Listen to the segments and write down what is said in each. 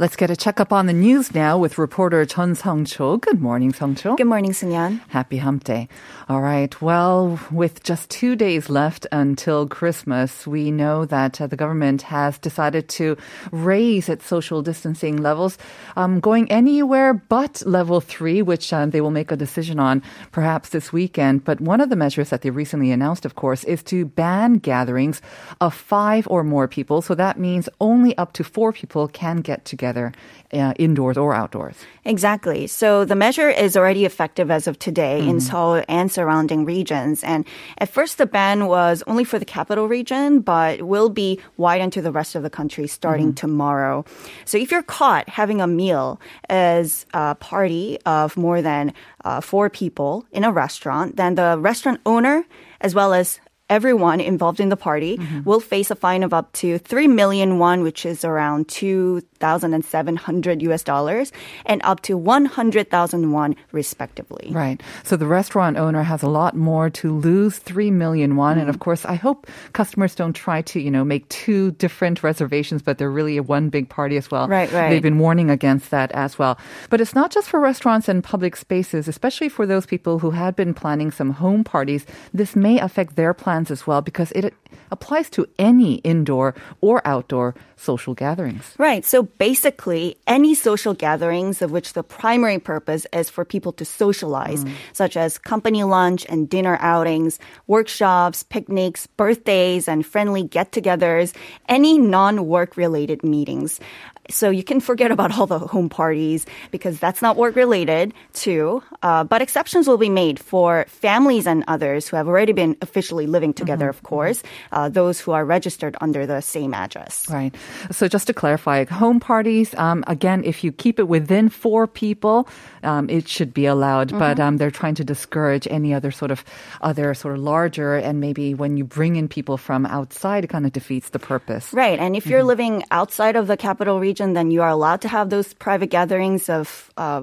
Let's get a checkup on the news now with reporter Chun Sung Cho. Good morning, Sung Cho. Good morning, Sunyan. Happy Hump Day. All right. Well, with just two days left until Christmas, we know that uh, the government has decided to raise its social distancing levels, um, going anywhere but level three, which um, they will make a decision on perhaps this weekend. But one of the measures that they recently announced, of course, is to ban gatherings of five or more people. So that means only up to four people can get together uh, indoors or outdoors. Exactly. So the measure is already effective as of today in Seoul and surrounding regions. And at first, the ban was only for the capital region, but will be widened to the rest of the country starting tomorrow. So if you're caught having a meal as a party of more than uh, four people in a restaurant, then the restaurant owner as well as everyone involved in the party mm-hmm. will face a fine of up to 3 million won, which is around 2,700 US dollars, and up to 100,000 won, respectively. Right. So the restaurant owner has a lot more to lose, 3 million won. And mm-hmm. of course, I hope customers don't try to, you know, make two different reservations, but they're really a one big party as well. Right, right. They've been warning against that as well. But it's not just for restaurants and public spaces, especially for those people who had been planning some home parties. This may affect their plans as well because it applies to any indoor or outdoor social gatherings. Right. So basically, any social gatherings of which the primary purpose is for people to socialize, such as company lunch and dinner outings, workshops, picnics, birthdays, and friendly get togethers, any non work related meetings. So you can forget about all the home parties because that's not work related too. Uh, but exceptions will be made for families and others who have already been officially living together, of course, uh, those who are registered under the same address. Right. So just to clarify, home parties, um, again, if you keep it within four people, um, it should be allowed. But um, they're trying to discourage any other sort of other sort of larger, and maybe when you bring in people from outside, it kind of defeats the purpose. Right. And if you're living outside of the capital region, then you are allowed to have those private gatherings of uh,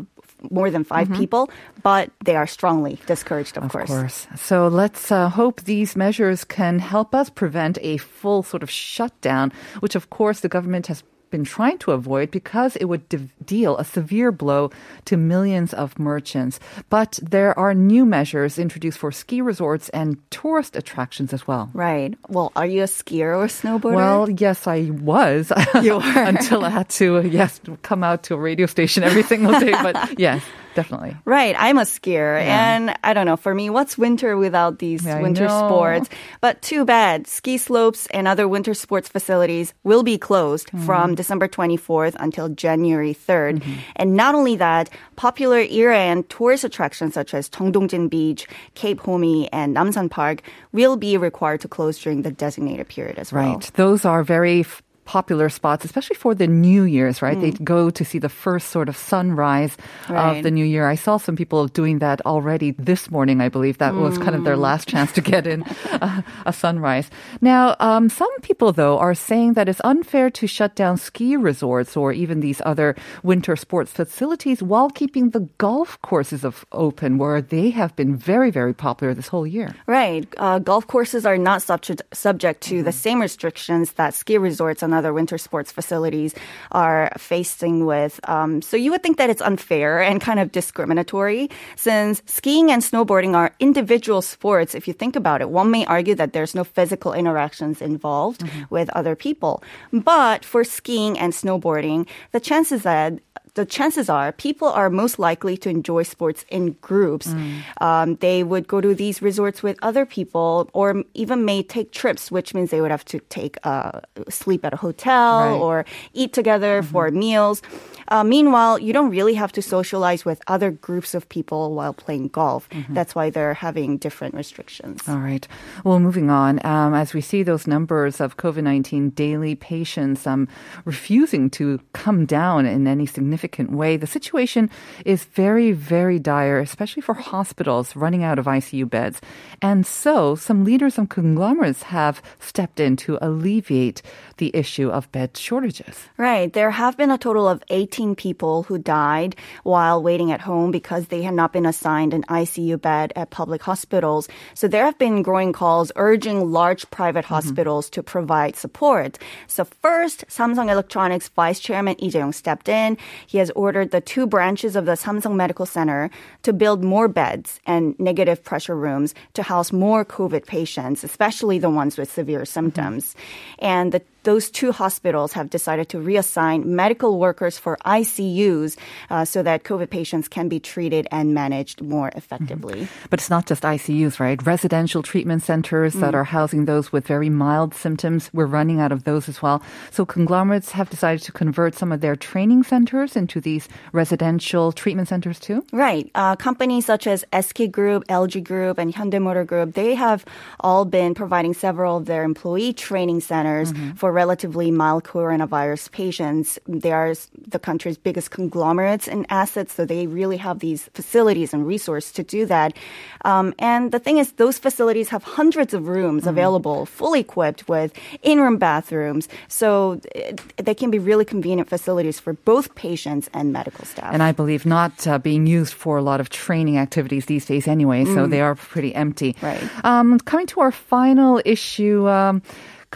more than 5 people, but they are strongly discouraged, of, Of course. So let's uh, hope these measures can help us prevent a full sort of shutdown, which of course the government has been trying to avoid because it would de- deal a severe blow to millions of merchants. But there are new measures introduced for ski resorts and tourist attractions as well. Right. Well, are you a skier or a snowboarder? Well, yes, I was. You were. Until I had to, yes, come out to a radio station every single day. But yes, definitely. Right, I'm a skier, Yeah. and I don't know. For me, what's winter without these Yeah, winter sports? But too bad, ski slopes and other winter sports facilities will be closed Mm-hmm. from December 24th until January 3rd. Mm-hmm. And not only that, popular year-end tourist attractions such as Jeongdongjin Beach, Cape Homi, and Namsan Park will be required to close during the designated period as well. Right. Those are very f- popular spots, especially for the New Year's, right? They go to see the first sort of sunrise Right. of the New Year. I saw some people doing that already this morning, I believe. That was kind of their last chance to get in a, a sunrise. Now, um, some people, though, are saying that it's unfair to shut down ski resorts or even these other winter sports facilities while keeping the golf courses of open, where they have been very, very popular this whole year. Right. Uh, golf courses are not subject subject to the same restrictions that ski resorts and other winter sports facilities are facing with. Um, so you would think that it's unfair and kind of discriminatory since skiing and snowboarding are individual sports. If you think about it, one may argue that there's no physical interactions involved with other people. But for skiing and snowboarding, the chances that the chances are people are most likely to enjoy sports in groups. Um, they would go to these resorts with other people, or even may take trips, which means they would have to take uh, sleep at a hotel Right. or eat together for meals. Uh, meanwhile, you don't really have to socialize with other groups of people while playing golf. That's why they're having different restrictions. All right. Well, moving on, um, as we see those numbers of COVID 19 daily patients um, refusing to come down in any significant way, the situation is very, very dire, especially for hospitals running out of ICU beds. And so, some leaders of conglomerates have stepped in to alleviate the issue of bed shortages. Right. There have been a total of 18 people who died while waiting at home because they had not been assigned an ICU bed at public hospitals. So there have been growing calls urging large private mm-hmm. hospitals to provide support. So first, Samsung Electronics Vice Chairman Lee Jae-yong stepped in. He has ordered the two branches of the Samsung Medical Center to build more beds and negative pressure rooms to house more COVID patients, especially the ones with severe mm-hmm. symptoms. And the those two hospitals have decided to reassign medical workers for ICUs uh, so that COVID patients can be treated and managed more effectively. But it's not just ICUs, right? Residential treatment centers that are housing those with very mild symptoms. We're running out of those as well. So conglomerates have decided to convert some of their training centers into these residential treatment centers too. Right. Uh, companies such as SK Group, LG Group, and Hyundai Motor Group, they have all been providing several of their employee training centers for relatively mild coronavirus patients. They are the country's biggest conglomerates in assets, so they really have these facilities and resources to do that. Um, and the thing is, those facilities have hundreds of rooms available, fully equipped with in-room bathrooms, so it, they can be really convenient facilities for both patients and medical staff. And I believe not uh, being used for a lot of training activities these days anyway, so they are pretty empty. Right. Um, coming to our final issue. Um,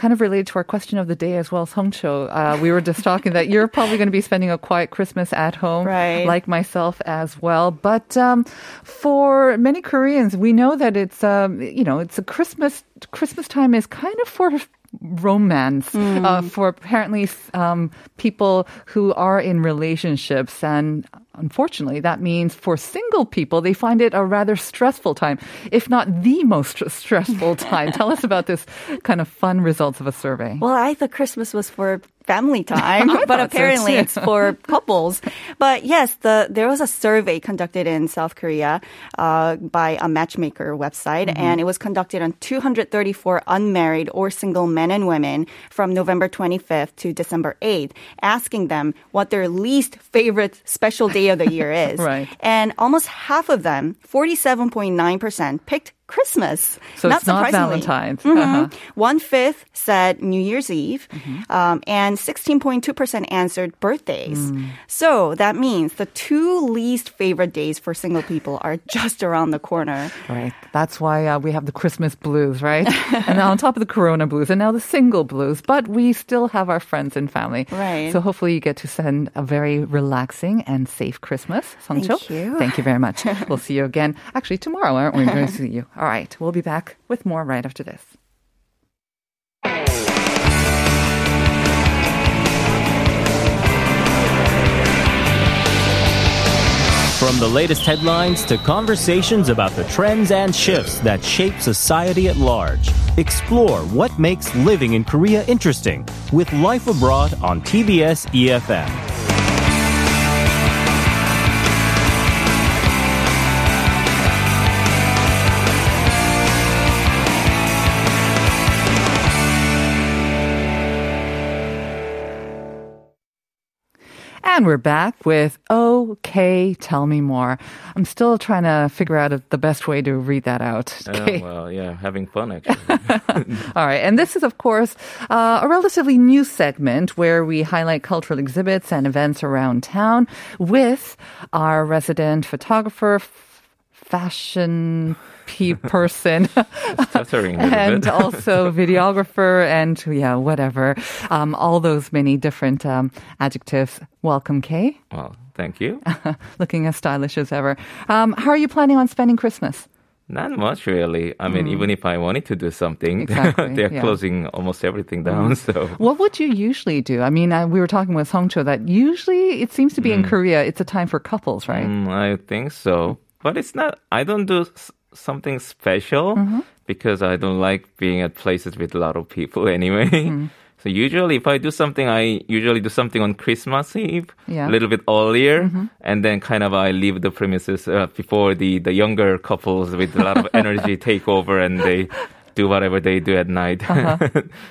Kind of related to our question of the day as well, Song Cho. Uh, we were just talking that you're probably going to be spending a quiet Christmas at home, Right. like myself as well. But um, for many Koreans, we know that it's um, you know it's a Christmas Christmas time is kind of for romance uh, for apparently um, people who are in relationships and unfortunately that means for single people they find it a rather stressful time if not the most stressful time. Tell us about this kind of fun results of a survey. Well, I thought Christmas was for family time, but thought so apparently it's for couples. But yes, the there was a survey conducted in South Korea uh, by a matchmaker website, Mm-hmm. and it was conducted on 234 unmarried or single men and women from November 25th to December 8th, asking them what their least favorite special day of the year is. Right. And almost half of them, 47.9%, picked Christmas. so it's not valentine's Mhm. Uh-huh. One fifth said New Year's Eve, Mm-hmm. um, and 16.2% answered birthdays. Mm. So that means the two least favorite days for single people are just around the corner. Right. That's why uh, we have the Christmas blues, right? and on top of the Corona blues, and now the single blues. But we still have our friends and family. Right. So hopefully you get to spend a very relaxing and safe Christmas. Songcho. Thank you. Thank you very much. we'll see you again. Actually, tomorrow, aren't we? We're going to see you. All right. We'll be back with more right after this. From the latest headlines to conversations about the trends and shifts that shape society at large, explore what makes living in Korea interesting with Life Abroad on TBS EFM. And we're back with OK, Tell Me More. I'm still trying to figure out the best way to read that out. Uh, well, yeah, having fun actually. All right. And this is, of course, uh, a relatively new segment where we highlight cultural exhibits and events around town with our resident photographer, fashion pe- person, Stuttering a little and also videographer, and yeah, whatever. Um, all those many different um, adjectives. Welcome, Kay. well, thank you. Looking as stylish as ever. Um, how are you planning on spending Christmas? Not much really. I mean, even if I wanted to do something, Exactly, they're yeah. closing almost everything down. So What would you usually do? I mean, I, we were talking with Songcho that usually it seems to be in Korea, it's a time for couples, right? Mm, I think so. But it's not, I don't do s- something special Mm-hmm. because I don't like being at places with a lot of people anyway. Mm-hmm. So usually if I do something, I usually do something on Christmas Eve, Yeah. Mm-hmm. a little bit earlier, and then kind of I leave the premises uh, before the, the younger couples with a lot of energy take over and they do whatever they do at night. Uh-huh.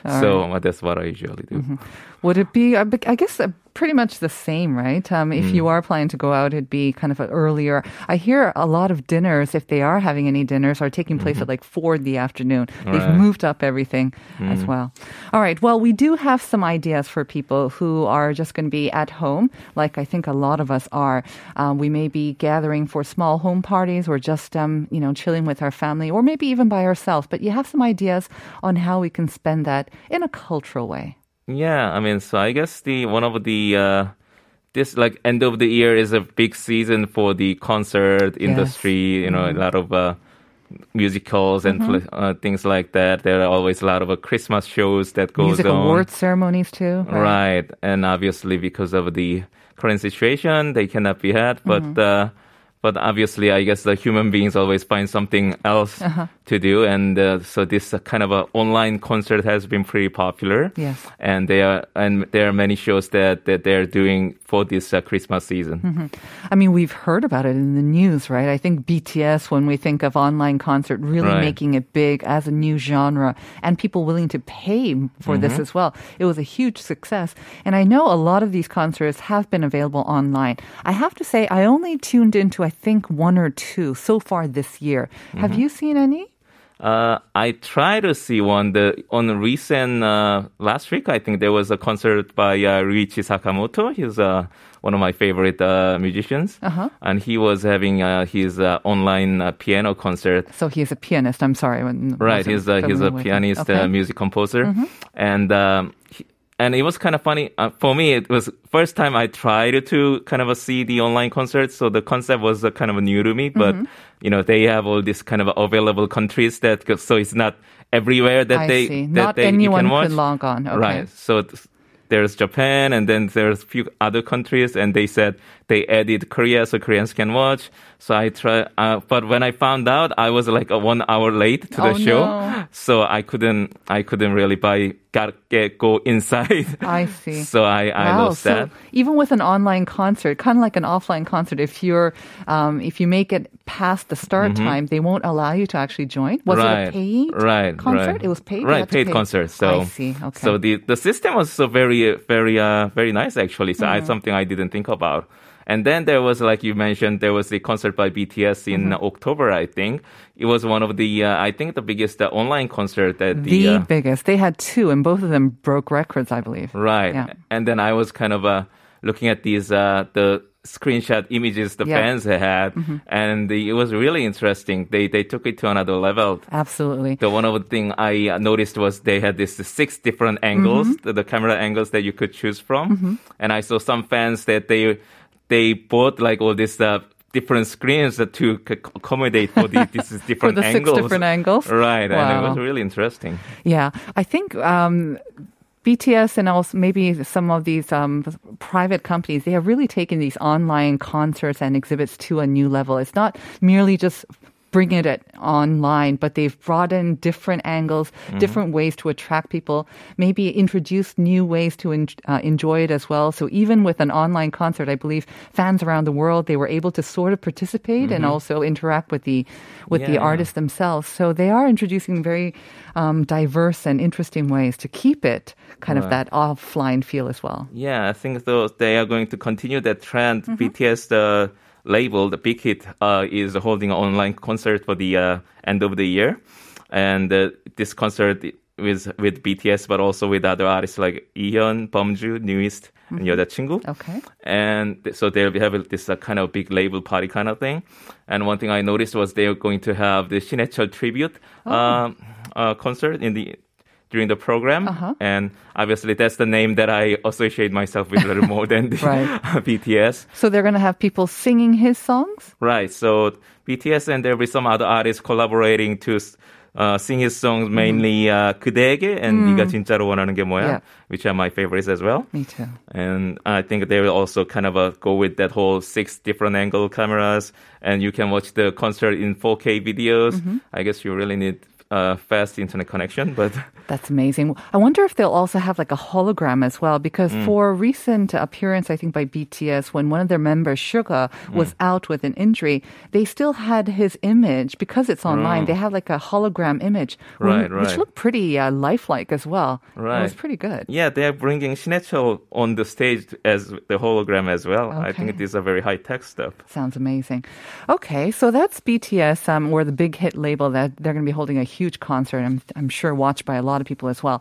so uh, that's what I usually do. Mm-hmm. Would it be, I guess, uh, pretty much the same, right? Um, if you are planning to go out, it'd be kind of an earlier. I hear a lot of dinners, if they are having any dinners, are taking place at like four in the afternoon. They've Right. moved up everything as well. All right. Well, we do have some ideas for people who are just going to be at home, like I think a lot of us are. Um, we may be gathering for small home parties or just, um, you know, chilling with our family or maybe even by ourselves. But you have some ideas on how we can spend that in a cultural way. Yeah, I mean, so I guess the one of the uh, this like end of the year is a big season for the concert industry. You know, a lot of uh, musicals and pl- uh, things like that. There are always a lot of uh, Christmas shows that goes Music on. awards ceremonies too. Right. And obviously, because of the current situation, they cannot be had. But Mm-hmm. But obviously, I guess the human beings always find something else Uh-huh. to do, and uh, so this uh, kind of a online concert has been pretty popular. Yes. And they are and there are many shows that that they're doing for this uh, Christmas season. Mm-hmm. I mean, we've heard about it in the news, right? I think BTS, when we think of online concert, really Right. making it big as a new genre and people willing to pay for Mm-hmm. this as well. It was a huge success. And I know a lot of these concerts have been available online. I have to say, I only tuned into, I think, one or two so far this year. Have Mm-hmm. you seen any? Uh, I try to see one. The on the recent uh, last week, I think there was a concert by uh, Ryuichi Sakamoto. He's uh, one of my favorite uh, musicians, Uh-huh. and he was having uh, his uh, online uh, piano concert. So he's a pianist. I'm sorry. Right, he's a he's a pianist, Okay. uh, music composer, and um, and it was kind of funny uh, for me. It was first time I tried to kind of uh, see the online concert, so the concept was uh, kind of new to me. But you know, they have all these kind of available countries that so it's not everywhere that I they see. that Not they, you anyone can watch. could log on. Okay. Right, so. Th- there's Japan and then there's a few other countries and they said they added Korea so Koreans can watch. So I try, uh, but when I found out, I was like a one hour late to the Oh, show, no. so I couldn't, I couldn't really buy, got get go inside. I see. so I, I wow. lost so that. even with an online concert, kind of like an offline concert, if you're, um, if you make it past the start time, they won't allow you to actually join. Was Mm-hmm. right, it a paid right, concert? right. It was paid. Right, paid concert. So I see. Okay. So the the system was so very very uh very nice actually. So Mm-hmm. I something I didn't think about. And then there was like you mentioned there was the concert by BTS in Mm-hmm. October I think. It was one of the uh, I think the biggest uh, online concert that the the, uh, biggest. They had two, and both of them broke records, I believe. Right. Yeah. And then I was kind of uh, looking at these uh, the screenshot images the Yeah. Mm-hmm. fans had, and it was really interesting. They they took it to another level. Absolutely. The one of the thing I noticed was they had this six different angles, Mm-hmm. the, the camera angles that you could choose from, and I saw some fans that they they bought like all this. Uh, Different screens that to accommodate for the this is different the six angles. different angles? right? And it was really interesting. Yeah, I think um, BTS and also maybe some of these um, private companies, they have really taken these online concerts and exhibits to a new level. It's not merely just bringing it online, but they've brought in different angles, different ways to attract people, maybe introduced new ways to en- uh, enjoy it as well. So even with an online concert, I believe fans around the world, they were able to sort of participate and also interact with the, with the Yeah. artists themselves. So they are introducing very um, diverse and interesting ways to keep it kind of that offline feel as well. Yeah, I think those they are going to continue that trend. Mm-hmm. BTS, the label, labeled Big Hit uh, is holding an online concert for the uh, end of the year, and uh, this concert with with BTS, but also with other artists like Ihyun, Bumzu, NU'EST, and mm-hmm. Chingu. Okay. And so they'll have this uh, kind of big label party kind of thing. And one thing I noticed was they're going to have the Shin Hae-chul tribute oh. um, uh, concert in the during the program, and obviously that's the name that I associate myself with a little more than the Right. BTS. So they're going to have people singing his songs? Right. So BTS and there will be some other artists collaborating to uh, sing his songs, mainly uh, 그대에게 and 네가 진짜로 원하는 게 뭐야, Yeah. which are my favorites as well. Me too. And I think they will also kind of uh, go with that whole six different angle cameras, and you can watch the concert in 4K videos. Mm-hmm. I guess you really need a fast internet connection, but That's amazing. I wonder if they'll also have like a hologram as well, because Mm. for a recent appearance, I think by BTS, when one of their members, Suga, Mm. was out with an injury, they still had his image because it's online. They have like a hologram image, Oh. Right, which right. looked pretty uh, lifelike as well. Right, It was pretty good. yeah, they are bringing Shin Hae-chul on the stage as the hologram as well. Okay. I think these are very high tech stuff. Sounds amazing. Okay, so that's BTS, um, or the big hit label that they're going to be holding a huge concert. I'm, I'm sure watched by a lot of people as well.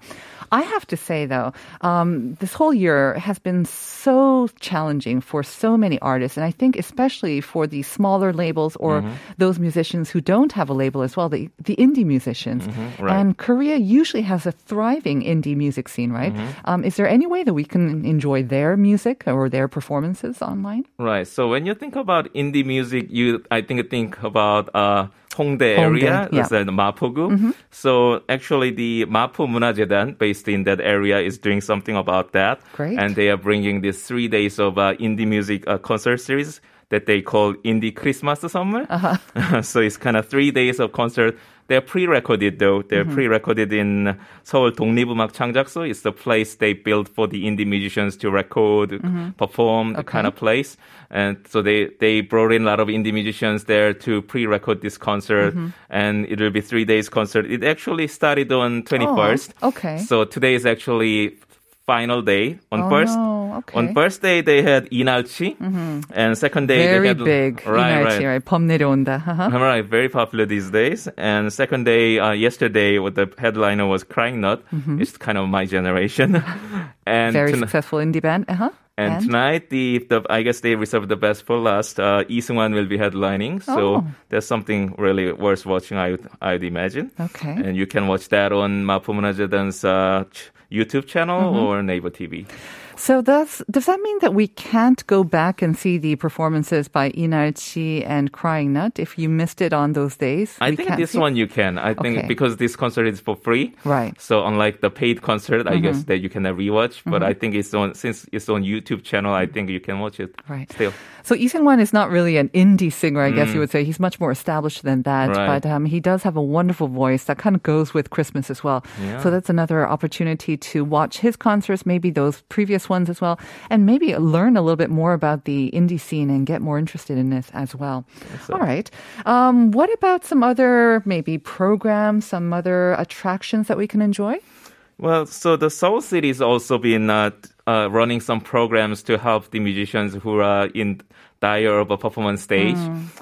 I have to say though, um, this whole year has been so challenging for so many artists, and I think especially for the smaller labels or those musicians who don't have a label as well, the the indie musicians. right. And Korea usually has a thriving indie music scene, right? Um, is there any way that we can enjoy their music or their performances online? Right. So when you think about indie music, you I think think about uh, Hongdae area, yeah. that's the Mapogu. So actually, the Mapo Munhwajaedan, based in that area, is doing something about that. Great. And they are bringing these three days of uh, indie music uh, concert series that they call Indie Christmas Summer. Uh-huh. so it's kind of three days of concert. They're pre-recorded though. They're pre-recorded in Seoul 독립음악 창작소. It's the place they built for the indie musicians to record, perform, the kind of place. And so they, they brought in a lot of indie musicians there to pre-record this concert. And it will be three days concert. It actually started on 21st. okay. So today is actually final day. On oh, first okay. on first day they had Leenalchi, mm-hmm. and second day very they had, big right, Leenalchi, right? 내려온다. Uh-huh. Right, very popular these days. And second day uh, yesterday, with the headliner was Crying Nut. Mm-hmm. It's kind of my generation, and very ton- successful indie band. Uh-huh. And, and, tonight, the, the I guess they reserved the best for last. Uh, one will be headlining, so oh. there's something really worth watching. I would, I'd imagine. Okay. And you can watch that on Mapo Munhwajaedan's uh, YouTube channel Mm-hmm. or Naver TV. So does does that mean that we can't go back and see the performances by Leenalchi and Crying Nut if you missed it on those days? I think this one you can. I think Okay. because this concert is for free. Right. So unlike the paid concert, I Mm-hmm. guess that you cannot rewatch. But I think it's on since it's on YouTube channel. I think you can watch it. Right. Still. So Lee Seung-wan is not really an indie singer, I guess you would say. He's much more established than that. Mm. Right. But um, he does have a wonderful voice that kind of goes with Christmas as well. Yeah. So that's another opportunity to watch his concerts, maybe those previous ones as well, and maybe learn a little bit more about the indie scene and get more interested in this as well. All right. Um, what about some other maybe programs, some other attractions that we can enjoy? Well, so the Seoul City is also been uh, uh, running some programs to help the musicians who are in dire of a performance stage.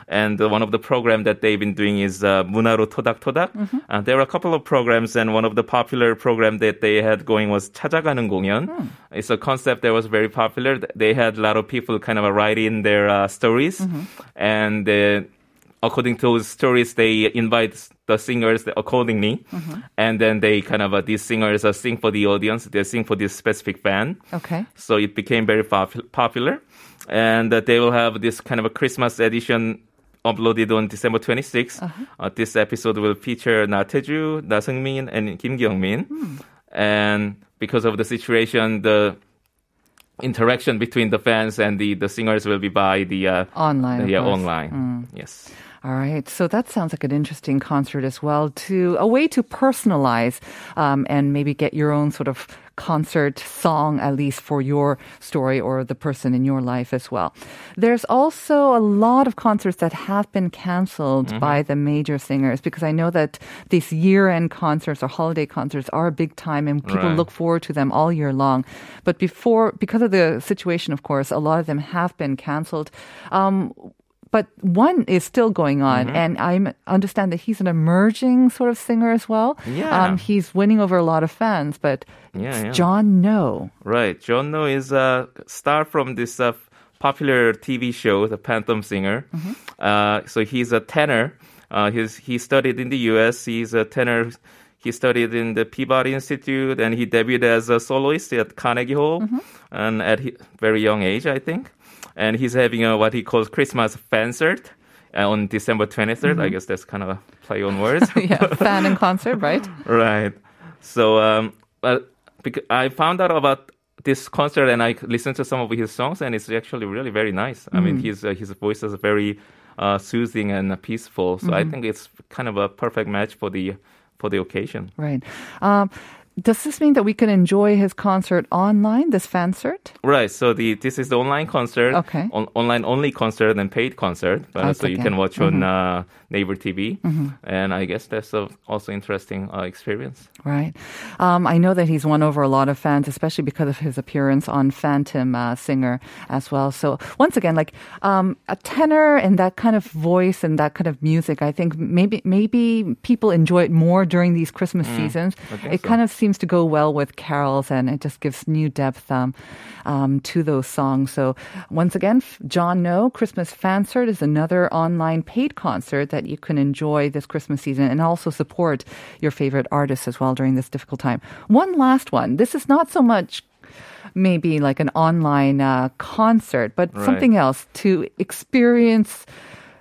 And uh, one of the programs that they've been doing is uh, 문화로 토닥토닥. Uh, there are a couple of programs, and one of the popular program that they had going was 찾아가는 공연. It's a concept that was very popular. They had a lot of people kind of write in their uh, stories, and uh, according to stories, they invite the singers accordingly, and then they kind of uh, these singers uh, sing for the audience. They sing for this specific fan. Okay. So it became very popu- popular, and uh, they will have this kind of a Christmas edition uploaded on December 26th. Uh, this episode will feature Na Taeju, Na Seungmin, and Kim Kyung-min. And because of the situation, the interaction between the fans and the, the singers will be by the uh, Online, of yeah, course. online. Yes. All right, so that sounds like an interesting concert as well. To a way to personalize um, and maybe get your own sort of concert song, at least for your story or the person in your life as well. There's also a lot of concerts that have been canceled by the major singers because I know that these year-end concerts or holiday concerts are a big time and people Right. look forward to them all year long. But before, because of the situation, of course, a lot of them have been canceled. Um, but one is still going on, Mm-hmm. and I understand that he's an emerging sort of singer as well. Yeah. Um, he's winning over a lot of fans, but Yeah, it's yeah. John Noh. Right. John Noh is a star from this uh, popular TV show, The Phantom Singer. Uh, so he's a tenor. Uh, he's, he studied in the U.S. He's a tenor. he studied in the Peabody Institute and he debuted as a soloist at Carnegie Hall and at a very young age, I think. And he's having a, what he calls Christmas fancert uh, on December 23rd. I guess that's kind of a play on words. yeah, fan and concert, right? right. So, um, uh, because I found out about this concert and I listened to some of his songs, and it's actually really very nice. I mean, his uh, his voice is very uh, soothing and uh, peaceful. So I think it's kind of a perfect match for the for the occasion. Right. Um, does this mean that we can enjoy his concert online, this fan cert? Right. So the this is the online concert, okay. on, online only concert and paid concert. Uh, so you can watch mm-hmm. on uh, Naver TV, mm-hmm. and I guess that's a, also interesting uh, experience. Right. Um, I know that he's won over a lot of fans, especially because of his appearance on Phantom uh, Singer as well. So once again, like um, a tenor and that kind of voice and that kind of music, I think maybe maybe people enjoy it more during these Christmas mm, seasons. It so. kind of seems to go well with carols, and it just gives new depth um, um, to those songs. So once again, John Noh Christmas Fancert is another online paid concert that you can enjoy this Christmas season and also support your favorite artists as well during this difficult time. One last one. This is not so much maybe like an online uh, concert, but Right. something else to experience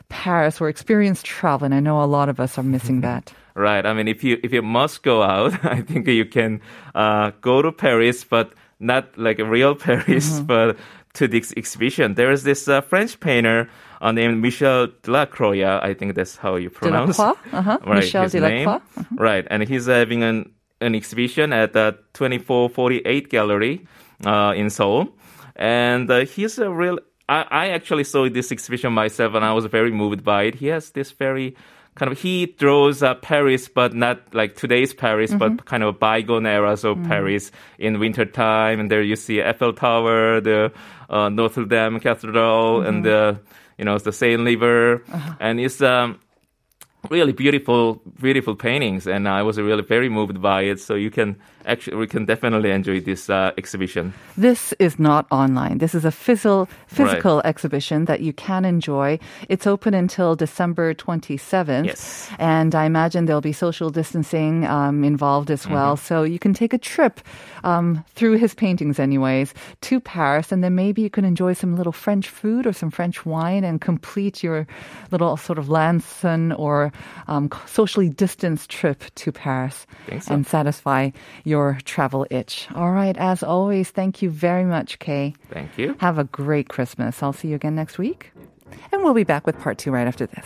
Paris or experience travel. And I know a lot of us are missing that. Right. I mean, if you if you must go out, I think you can uh, go to Paris, but not like a real Paris, but to this exhibition. There is this uh, French painter uh, named Michel Delacroix. I think that's how you pronounce. Delacroix? Uh-huh. Right. Michel. Delacroix. Right. And he's having an an exhibition at the 2448 Gallery uh, in Seoul, and uh, he's a real. I, I actually saw this exhibition myself, and I was very moved by it. He has this very kind of he draws uh, Paris, but not like today's Paris, but kind of bygone eras of Paris in wintertime. And there you see Eiffel Tower, the uh, Notre Dame Cathedral, and the you know the Seine River, and it's um really beautiful, beautiful paintings, and I was really very moved by it. So you can actually, we can definitely enjoy this uh, exhibition. This is not online. This is a physical physical exhibition that you can enjoy. It's open until December 27th. Yes. And I imagine there'll be social distancing um, involved as well. So you can take a trip um, through his paintings, anyways, to Paris. And then maybe you can enjoy some little French food or some French wine and complete your little sort of Lanson or um, socially distanced trip to Paris so. and satisfy your travel itch. All right. As always, thank you very much, Kay. Thank you. Have a great Christmas. I'll see you again next week. And we'll be back with part two right after this.